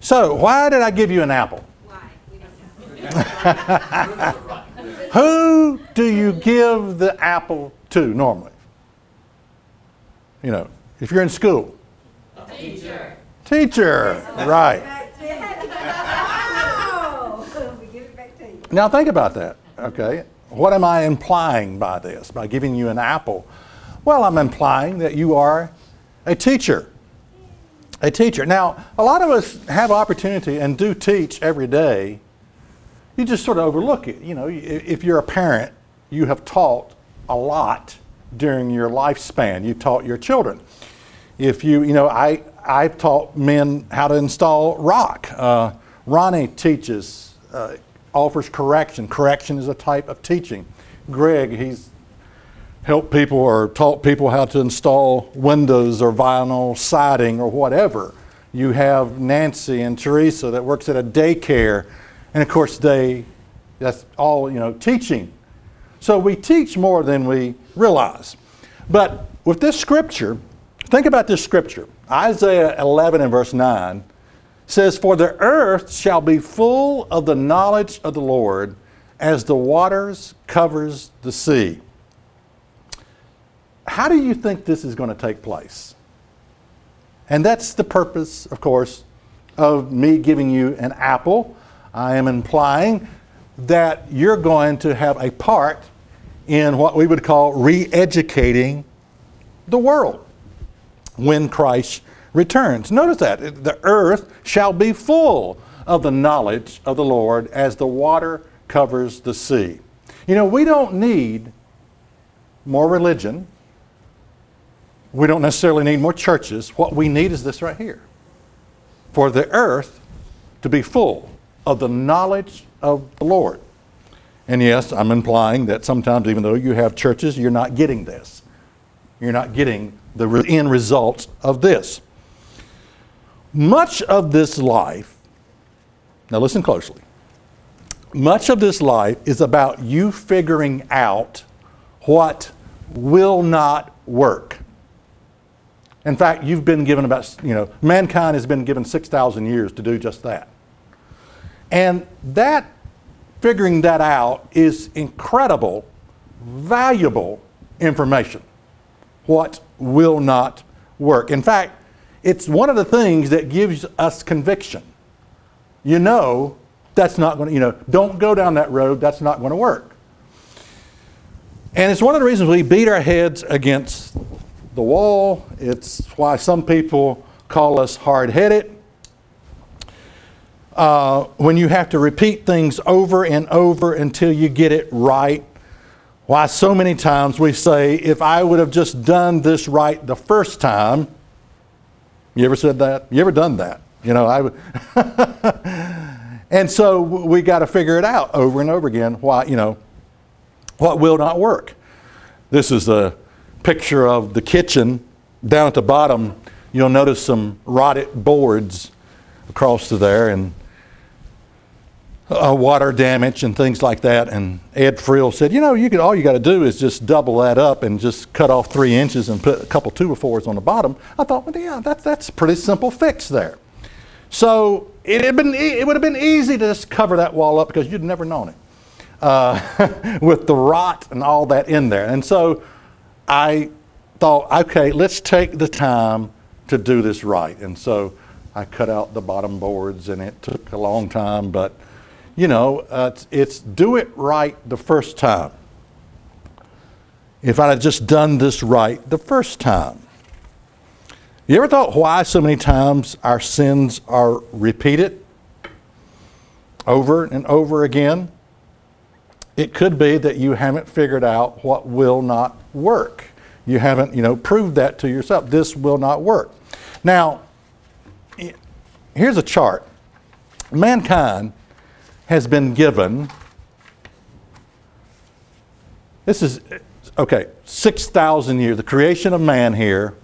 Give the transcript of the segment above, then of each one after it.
So, why did I give you an apple? Why? We don't know. Who do you give the apple to normally? You know, if you're in school. Teacher. Teacher, right. We give it back to you. Now think about that, okay? What am I implying by this, by giving you an apple? Well, I'm implying that you are a teacher. A teacher. Now, a lot of us have opportunity and do teach every day. You just sort of overlook it. You know, if you're a parent, you have taught a lot during your lifespan. You've taught your children. If you, you know, I, I've taught men how to install rock. Uh, Ronnie teaches, uh, offers correction. Correction is a type of teaching. Greg, he's helped people or taught people how to install windows or vinyl siding or whatever. You have Nancy and Teresa that works at a daycare, and of course they, that's all you know, teaching. So we teach more than we realize. But with this scripture, think about this scripture. Isaiah 11 and verse 9 says, For the earth shall be full of the knowledge of the Lord as the waters covers the sea. How do you think this is going to take place? And that's the purpose, of course, of me giving you an apple. I am implying that you're going to have a part in what we would call re educating the world when Christ returns. Notice that the earth shall be full of the knowledge of the Lord as the water covers the sea. You know, we don't need more religion. We don't necessarily need more churches. What we need is this right here for the earth to be full of the knowledge of the Lord. And yes, I'm implying that sometimes, even though you have churches, you're not getting this. You're not getting the re- end results of this. Much of this life, now listen closely, much of this life is about you figuring out what will not work. In fact, you've been given about, you know, mankind has been given 6,000 years to do just that. And that, figuring that out, is incredible, valuable information. What will not work. In fact, it's one of the things that gives us conviction. You know, that's not going to, you know, don't go down that road, that's not going to work. And it's one of the reasons we beat our heads against the wall. It's why some people call us hard headed. Uh, when you have to repeat things over and over until you get it right. Why so many times we say, if I would have just done this right the first time. You ever said that? You ever done that? You know, I would. and so we got to figure it out over and over again. Why, you know, what will not work. This is a picture of the kitchen. Down at the bottom, you'll notice some rotted boards across to there and uh, water damage and things like that. And Ed Frill said, you know, you could all you got to do is just double that up and just cut off three inches and put a couple two by fours on the bottom. I thought, well, yeah, that's that's a pretty simple fix there. So it had been it would have been easy to just cover that wall up because you'd never known it uh, with the rot and all that in there. And so I thought, okay, let's take the time to do this right. And so I cut out the bottom boards, and it took a long time, but you know, uh, it's, it's do it right the first time. If I had just done this right the first time. You ever thought why so many times our sins are repeated over and over again? It could be that you haven't figured out what will not work. You haven't, you know, proved that to yourself. This will not work. Now, here's a chart. Mankind has been given, this is, okay, 6,000 years, the creation of man here,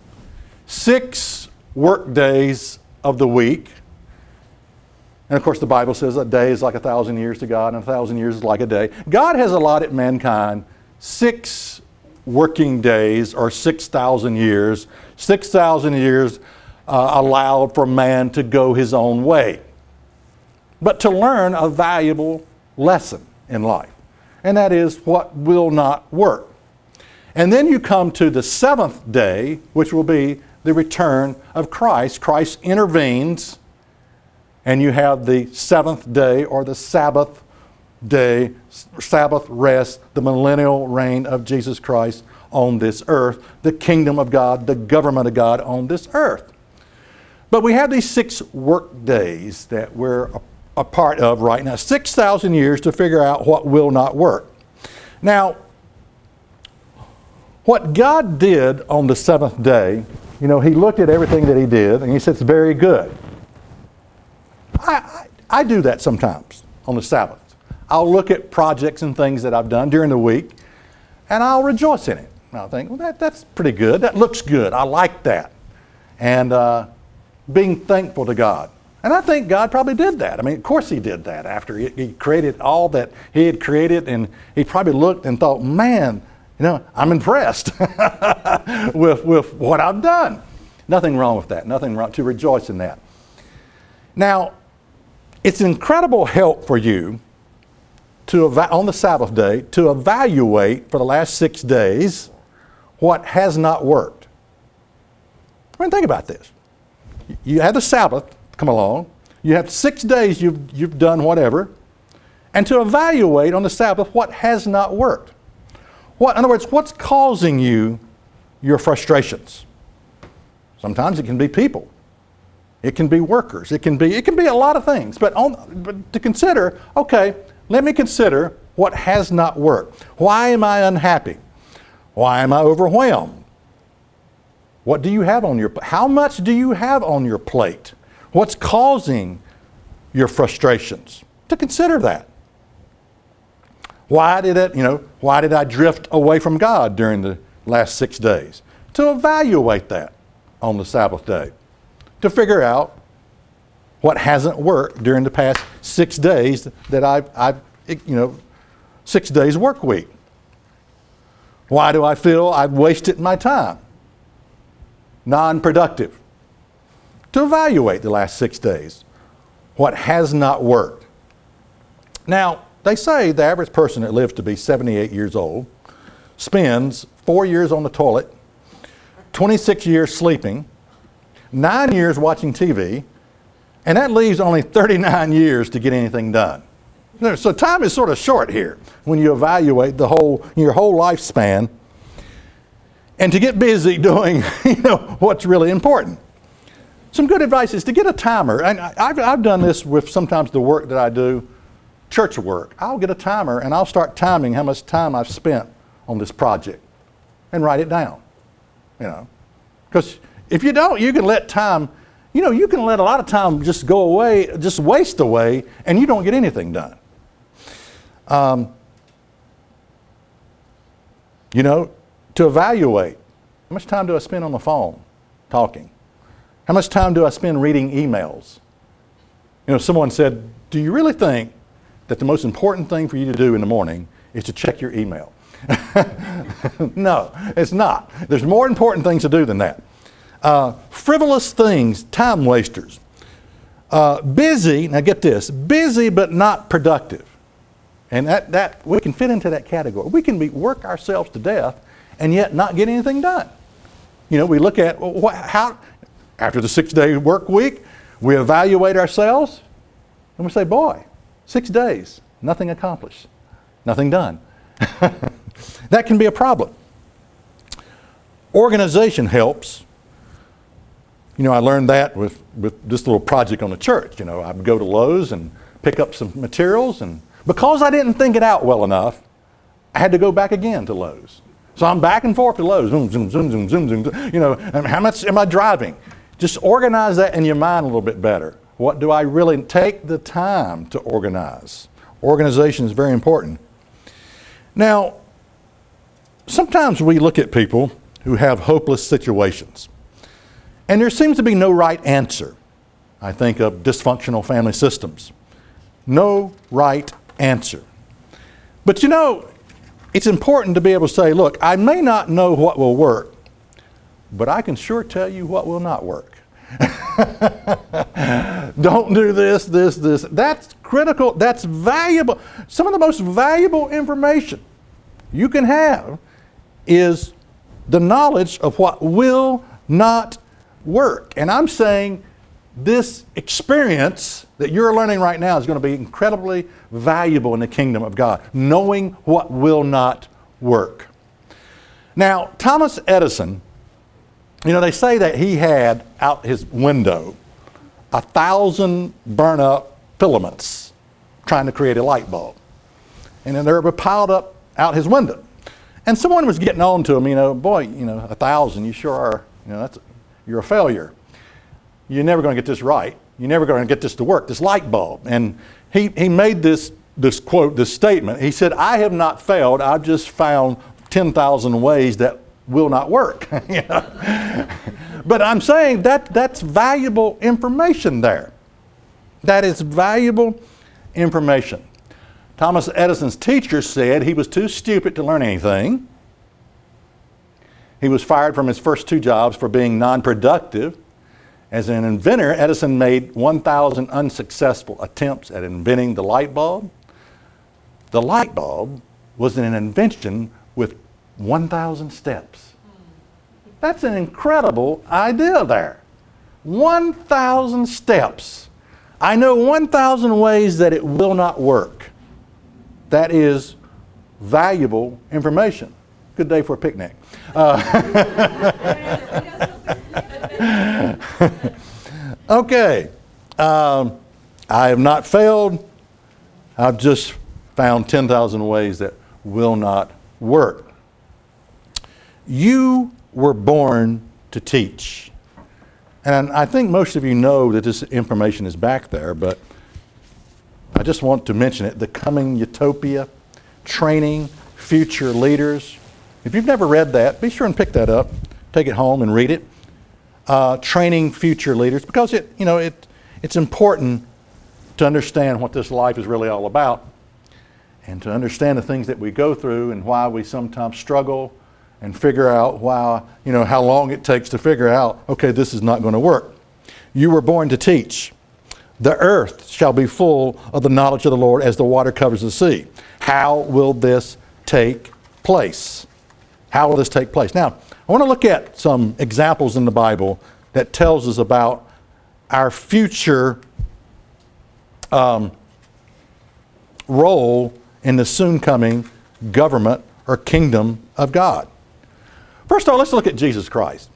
six work days of the week. And of course, the Bible says a day is like a thousand years to God, and a thousand years is like a day. God has allotted mankind six working days or 6,000 years, 6,000 years uh, allowed for man to go his own way, but to learn a valuable lesson in life, and that is what will not work. And then you come to the seventh day, which will be the return of Christ. Christ intervenes, and you have the seventh day or the Sabbath day, Sabbath rest, the millennial reign of Jesus Christ on this earth, the kingdom of God, the government of God on this earth. But we have these six work days that we're a, a part of right now, 6,000 years to figure out what will not work. Now, what God did on the seventh day, you know, He looked at everything that He did and He said, It's very good. I, I, I do that sometimes on the Sabbath. I'll look at projects and things that I've done during the week and I'll rejoice in it. And I'll think, well, that, that's pretty good. That looks good. I like that. And uh, being thankful to God. And I think God probably did that. I mean, of course He did that after He, he created all that He had created, and He probably looked and thought, man, you know, I'm impressed with, with what I've done. Nothing wrong with that. Nothing wrong to rejoice in that. Now, it's incredible help for you to on the Sabbath day to evaluate for the last six days what has not worked. I mean, think about this. You have the Sabbath come along. You have six days you've, you've done whatever, and to evaluate on the Sabbath what has not worked. What, in other words, what's causing you your frustrations? Sometimes it can be people. It can be workers. It can be it can be a lot of things. But, on, but to consider, okay, let me consider what has not worked. Why am I unhappy? Why am I overwhelmed? What do you have on your how much do you have on your plate? What's causing your frustrations? To consider that. Why did it, you know, why did I drift away from God during the last 6 days? To evaluate that on the Sabbath day. To figure out what hasn't worked during the past 6 days that I've, I've you know, 6 days work week. Why do I feel I've wasted my time? Non productive. To evaluate the last six days, what has not worked. Now, they say the average person that lives to be 78 years old spends four years on the toilet, 26 years sleeping, nine years watching TV, and that leaves only 39 years to get anything done. So time is sort of short here when you evaluate the whole your whole lifespan and to get busy doing you know what's really important. Some good advice is to get a timer. And I've, I've done this with sometimes the work that I do, church work. I'll get a timer and I'll start timing how much time I've spent on this project and write it down. You know, because if you don't, you can let time, you know, you can let a lot of time just go away, just waste away, and you don't get anything done. Um, you know, to evaluate how much time do I spend on the phone talking? How much time do I spend reading emails? You know, someone said, Do you really think that the most important thing for you to do in the morning is to check your email? no, it's not. There's more important things to do than that. Uh, frivolous things, time wasters. Uh, busy, now get this, busy but not productive. And that, that we can fit into that category. We can be, work ourselves to death and yet not get anything done. You know, we look at what, how, after the six day work week, we evaluate ourselves and we say, boy, six days, nothing accomplished, nothing done. that can be a problem. Organization helps. You know, I learned that with, with this little project on the church. You know, I would go to Lowe's and pick up some materials, and because I didn't think it out well enough, I had to go back again to Lowe's. So I'm back and forth to Lowe's, zoom, zoom, zoom, zoom, zoom, zoom. You know, how much am I driving? Just organize that in your mind a little bit better. What do I really take the time to organize? Organization is very important. Now, sometimes we look at people who have hopeless situations, and there seems to be no right answer. I think of dysfunctional family systems. No right answer. But you know, it's important to be able to say, look, I may not know what will work, but I can sure tell you what will not work. Don't do this, this, this. That's critical. That's valuable. Some of the most valuable information you can have is the knowledge of what will not work. And I'm saying this experience that you're learning right now is going to be incredibly valuable in the kingdom of God, knowing what will not work. Now, Thomas Edison, you know, they say that he had out his window a thousand burn up filaments trying to create a light bulb. And then they were piled up out his window. And someone was getting on to him, you know, boy, you know, a thousand, you sure are, you know, that's, you're a failure. You're never going to get this right. You're never going to get this to work, this light bulb. And he, he made this, this quote, this statement. He said, I have not failed, I've just found 10,000 ways that will not work. But I'm saying that that's valuable information there. That is valuable information. Thomas Edison's teacher said he was too stupid to learn anything. He was fired from his first two jobs for being non productive. As an inventor, Edison made 1,000 unsuccessful attempts at inventing the light bulb. The light bulb was an invention with 1,000 steps. That's an incredible idea there. 1,000 steps. I know 1,000 ways that it will not work. That is valuable information. Good day for a picnic. Uh, okay. Um, I have not failed. I've just found 10,000 ways that will not work. You were born to teach. And I think most of you know that this information is back there, but I just want to mention it the coming utopia, training future leaders. If you've never read that, be sure and pick that up, take it home and read it. Uh, training future leaders, because it, you know, it, it's important to understand what this life is really all about and to understand the things that we go through and why we sometimes struggle and figure out why, you know, how long it takes to figure out, okay, this is not going to work. You were born to teach. The earth shall be full of the knowledge of the Lord as the water covers the sea. How will this take place? How will this take place? Now, I want to look at some examples in the Bible that tells us about our future um, role in the soon coming government or kingdom of God. First of all, let's look at Jesus Christ.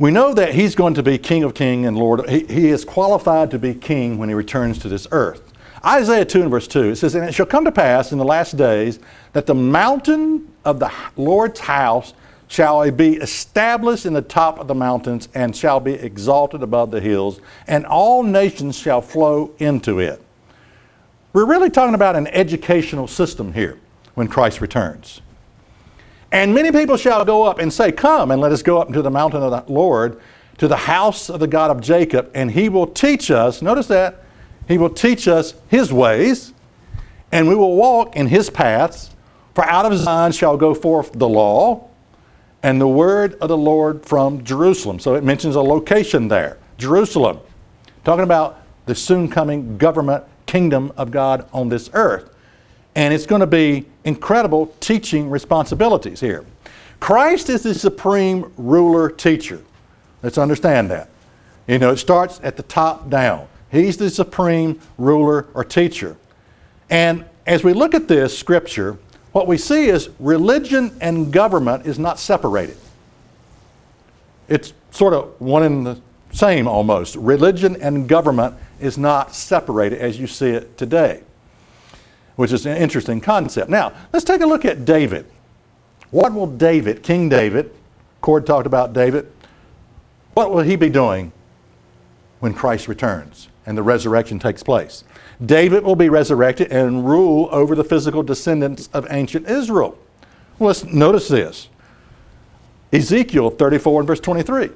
We know that he's going to be King of Kings and Lord. He, he is qualified to be king when he returns to this earth. Isaiah 2 and verse 2, it says, And it shall come to pass in the last days that the mountain of the Lord's house shall be established in the top of the mountains and shall be exalted above the hills, and all nations shall flow into it. We're really talking about an educational system here when Christ returns. And many people shall go up and say, Come and let us go up into the mountain of the Lord, to the house of the God of Jacob, and he will teach us, notice that, he will teach us his ways, and we will walk in his paths. For out of Zion shall go forth the law and the word of the Lord from Jerusalem. So it mentions a location there Jerusalem. Talking about the soon coming government kingdom of God on this earth. And it's going to be incredible teaching responsibilities here. Christ is the supreme ruler teacher. Let's understand that. You know, it starts at the top down. He's the supreme ruler or teacher. And as we look at this scripture, what we see is religion and government is not separated. It's sort of one and the same almost. Religion and government is not separated as you see it today, which is an interesting concept. Now, let's take a look at David. What will David, King David, Cord talked about David, what will he be doing when Christ returns and the resurrection takes place? David will be resurrected and rule over the physical descendants of ancient Israel. Well, let's notice this. Ezekiel 34 and verse 23.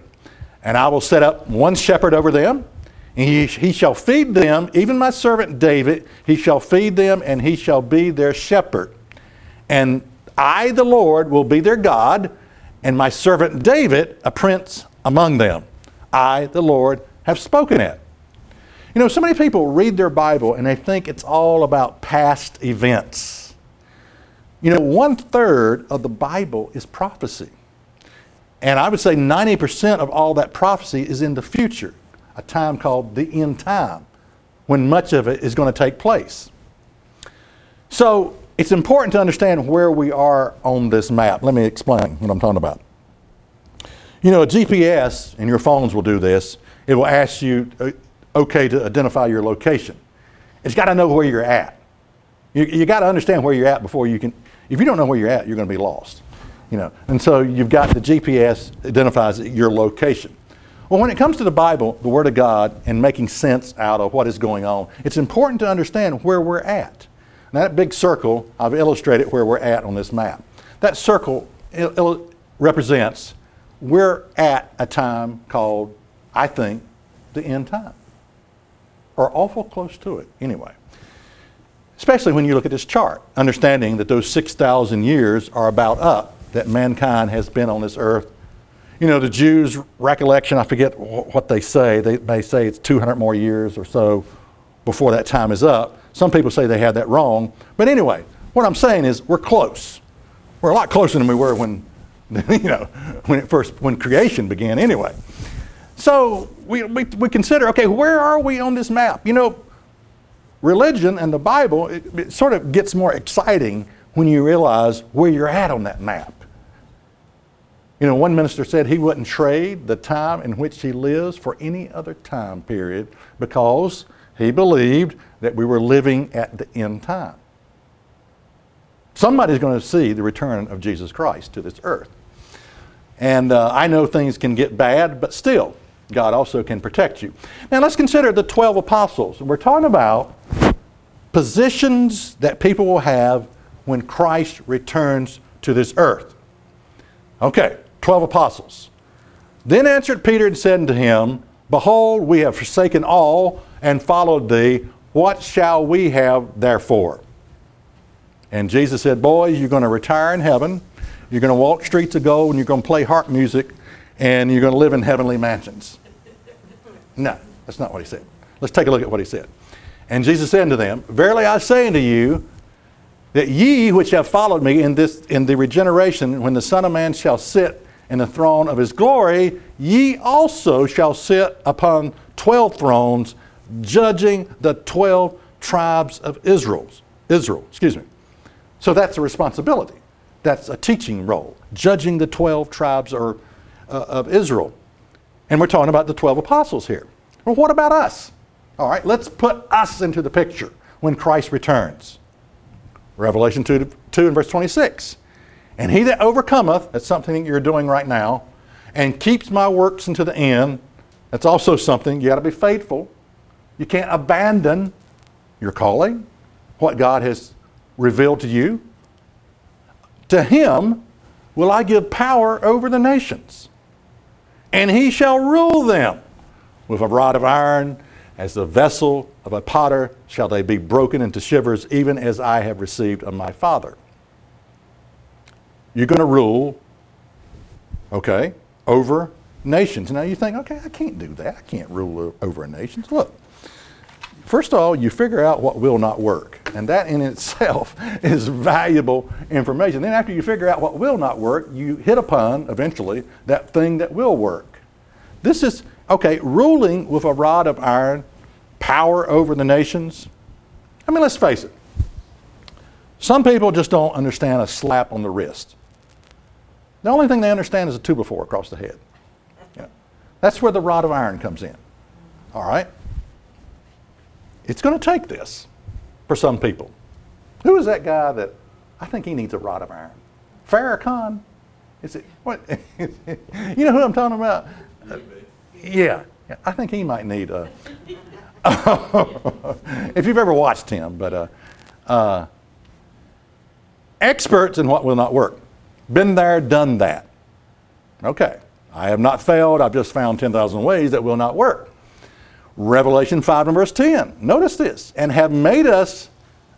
And I will set up one shepherd over them, and he, he shall feed them, even my servant David, he shall feed them, and he shall be their shepherd. And I, the Lord, will be their God, and my servant David, a prince among them. I, the Lord, have spoken it. You know, so many people read their Bible and they think it's all about past events. You know, one third of the Bible is prophecy. And I would say 90% of all that prophecy is in the future, a time called the end time, when much of it is going to take place. So it's important to understand where we are on this map. Let me explain what I'm talking about. You know, a GPS, and your phones will do this, it will ask you, uh, okay, to identify your location. It's got to know where you're at. You, you got to understand where you're at before you can. If you don't know where you're at, you're going to be lost. You know, and so you've got the GPS identifies your location. Well, when it comes to the Bible, the Word of God, and making sense out of what is going on, it's important to understand where we're at. Now, that big circle, I've illustrated where we're at on this map. That circle il- il- represents we're at a time called, I think, the end time, or awful close to it, anyway. Especially when you look at this chart, understanding that those 6,000 years are about up that mankind has been on this earth. You know, the Jews' recollection, I forget what they say. They may say it's 200 more years or so before that time is up. Some people say they had that wrong. But anyway, what I'm saying is we're close. We're a lot closer than we were when, you know, when it first, when creation began anyway. So we, we, we consider, okay, where are we on this map? You know, religion and the Bible, it, it sort of gets more exciting when you realize where you're at on that map. You know, one minister said he wouldn't trade the time in which he lives for any other time period because he believed that we were living at the end time. Somebody's going to see the return of Jesus Christ to this earth. And uh, I know things can get bad, but still, God also can protect you. Now let's consider the 12 apostles. We're talking about positions that people will have when Christ returns to this earth. Okay, 12 apostles. Then answered Peter and said unto him, Behold, we have forsaken all and followed thee. What shall we have therefore? And Jesus said, Boys, you're going to retire in heaven. You're going to walk streets of gold and you're going to play harp music and you're going to live in heavenly mansions. No, that's not what he said. Let's take a look at what he said. And Jesus said unto them, Verily I say unto you, that ye which have followed me in this in the regeneration, when the Son of Man shall sit in the throne of his glory, ye also shall sit upon twelve thrones, judging the twelve tribes of Israel's Israel. Excuse me. So that's a responsibility. That's a teaching role, judging the 12 tribes or, uh, of Israel. And we're talking about the 12 apostles here. Well, what about us? All right, let's put us into the picture when Christ returns. Revelation 2, 2 and verse 26. And he that overcometh, that's something that you're doing right now, and keeps my works unto the end, that's also something you got to be faithful. You can't abandon your calling, what God has revealed to you. To him will I give power over the nations, and he shall rule them with a rod of iron, as the vessel of a potter shall they be broken into shivers, even as I have received of my Father. You're going to rule, okay, over nations. Now you think, okay, I can't do that. I can't rule over nations. Look, First of all, you figure out what will not work. And that in itself is valuable information. Then, after you figure out what will not work, you hit upon eventually that thing that will work. This is, okay, ruling with a rod of iron, power over the nations. I mean, let's face it. Some people just don't understand a slap on the wrist. The only thing they understand is a two before across the head. Yeah. That's where the rod of iron comes in. All right? It's going to take this for some people. Who is that guy that I think he needs a rod of iron? Farrakhan? Is it what? you know who I'm talking about? Uh, yeah, yeah, I think he might need a. if you've ever watched him, but uh, uh, experts in what will not work. Been there, done that. Okay, I have not failed. I've just found 10,000 ways that will not work. Revelation 5 and verse 10. Notice this. And have made us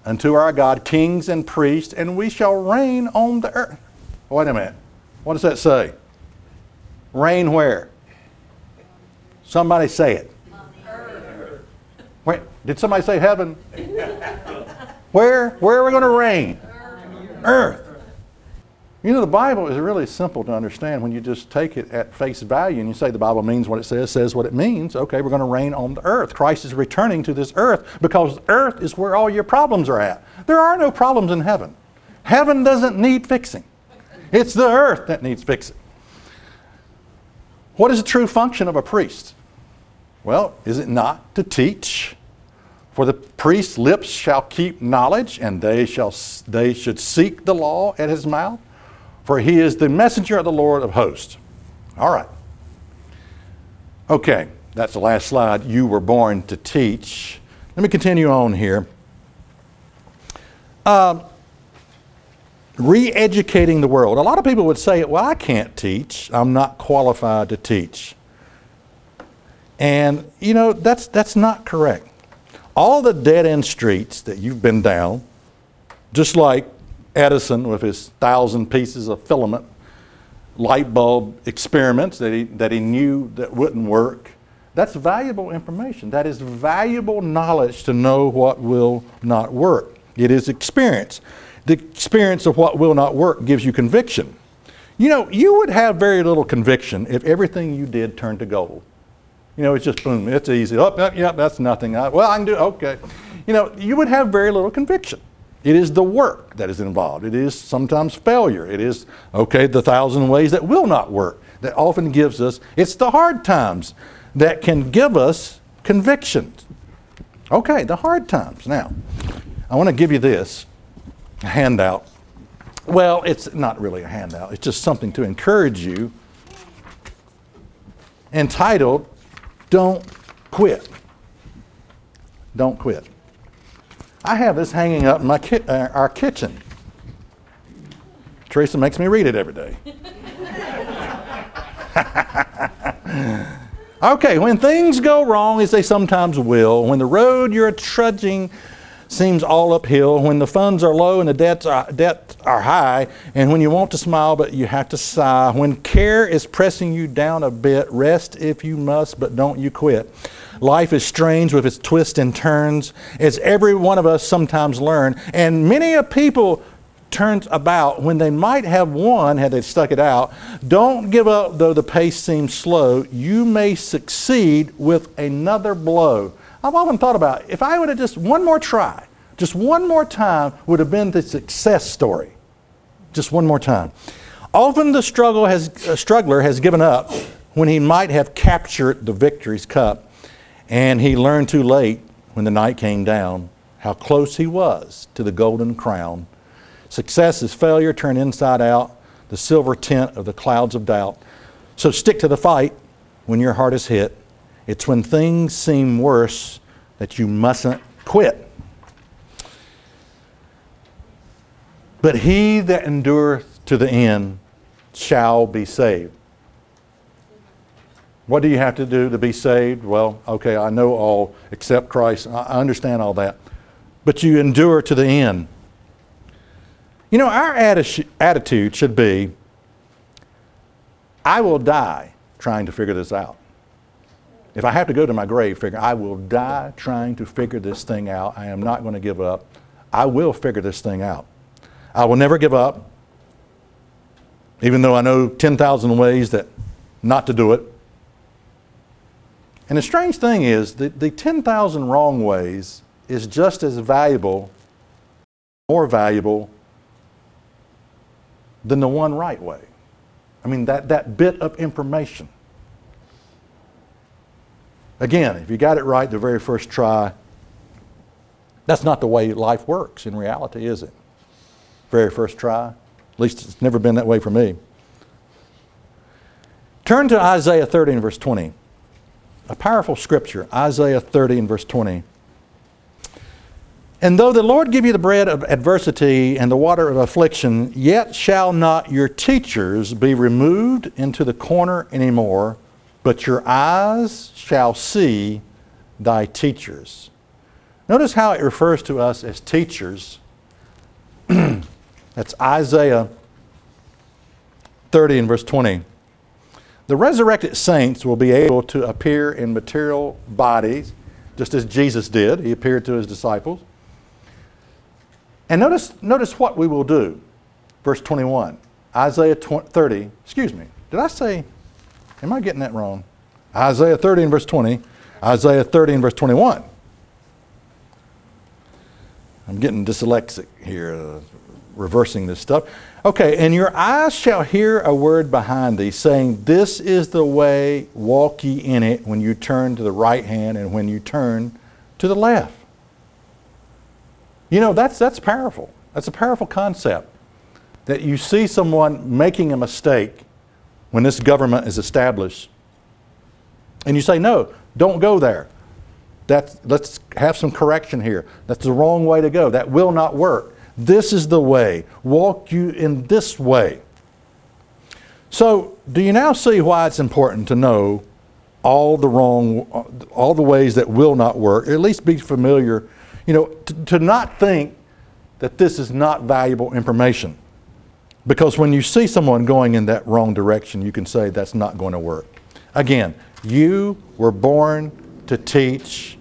unto our God kings and priests, and we shall reign on the earth. Wait a minute. What does that say? Reign where? Somebody say it. Wait, did somebody say heaven? Where? Where are we going to reign? Earth. You know, the Bible is really simple to understand when you just take it at face value and you say the Bible means what it says, says what it means. Okay, we're going to reign on the earth. Christ is returning to this earth because earth is where all your problems are at. There are no problems in heaven. Heaven doesn't need fixing, it's the earth that needs fixing. What is the true function of a priest? Well, is it not to teach? For the priest's lips shall keep knowledge, and they, shall, they should seek the law at his mouth. For he is the messenger of the Lord of hosts. All right. Okay, that's the last slide. You were born to teach. Let me continue on here. Um, Re educating the world. A lot of people would say, well, I can't teach. I'm not qualified to teach. And, you know, that's, that's not correct. All the dead end streets that you've been down, just like Edison with his thousand pieces of filament light bulb experiments that he, that he knew that wouldn't work, that's valuable information. That is valuable knowledge to know what will not work. It is experience. The experience of what will not work gives you conviction. You know, you would have very little conviction if everything you did turned to gold. You know, it's just boom, it's easy. Oh, yep, yep, that's nothing. I, well, I can do okay. You know, you would have very little conviction. It is the work that is involved. It is sometimes failure. It is, okay, the thousand ways that will not work that often gives us, it's the hard times that can give us convictions. Okay, the hard times. Now, I want to give you this handout. Well, it's not really a handout, it's just something to encourage you entitled Don't Quit. Don't Quit. I have this hanging up in my ki- uh, our kitchen. Teresa makes me read it every day. okay, when things go wrong, as they sometimes will, when the road you're trudging seems all uphill, when the funds are low and the debts are, debts are high, and when you want to smile but you have to sigh, when care is pressing you down a bit, rest if you must, but don't you quit. Life is strange with its twists and turns, as every one of us sometimes learn, and many a people turns about when they might have won had they stuck it out. Don't give up though the pace seems slow. You may succeed with another blow. I've often thought about if I would have just one more try, just one more time would have been the success story. Just one more time. Often the struggle has, uh, struggler has given up when he might have captured the victory's cup, and he learned too late when the night came down how close he was to the golden crown. Success is failure turned inside out, the silver tint of the clouds of doubt. So stick to the fight when your heart is hit. It's when things seem worse that you mustn't quit. But he that endureth to the end shall be saved. What do you have to do to be saved? Well, okay, I know all except Christ. I understand all that. But you endure to the end. You know, our atti- attitude should be I will die trying to figure this out. If I have to go to my grave, figure I will die trying to figure this thing out. I am not going to give up. I will figure this thing out. I will never give up, even though I know 10,000 ways that not to do it. And the strange thing is, the, the 10,000 wrong ways is just as valuable, more valuable than the one right way. I mean, that, that bit of information. Again, if you got it right the very first try, that's not the way life works in reality, is it? Very first try. At least it's never been that way for me. Turn to Isaiah 30 and verse 20. A powerful scripture, Isaiah 30 and verse 20. And though the Lord give you the bread of adversity and the water of affliction, yet shall not your teachers be removed into the corner anymore, but your eyes shall see thy teachers. Notice how it refers to us as teachers. That's Isaiah 30 and verse 20. The resurrected saints will be able to appear in material bodies, just as Jesus did. He appeared to his disciples. And notice, notice what we will do. Verse 21, Isaiah 20, 30, excuse me, did I say, am I getting that wrong? Isaiah 30 and verse 20, Isaiah 30 and verse 21. I'm getting dyslexic here, uh, reversing this stuff. Okay, and your eyes shall hear a word behind thee, saying, This is the way, walk ye in it, when you turn to the right hand and when you turn to the left. You know, that's, that's powerful. That's a powerful concept. That you see someone making a mistake when this government is established, and you say, No, don't go there. That's, let's have some correction here. That's the wrong way to go. That will not work. This is the way. Walk you in this way. So, do you now see why it's important to know all the wrong, all the ways that will not work? At least be familiar, you know, to, to not think that this is not valuable information. Because when you see someone going in that wrong direction, you can say that's not going to work. Again, you were born to teach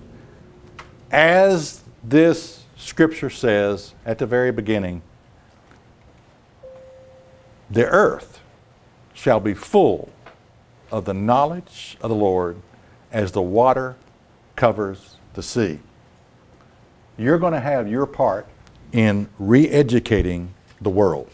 as this scripture says at the very beginning the earth shall be full of the knowledge of the Lord as the water covers the sea. You're going to have your part in re educating the world.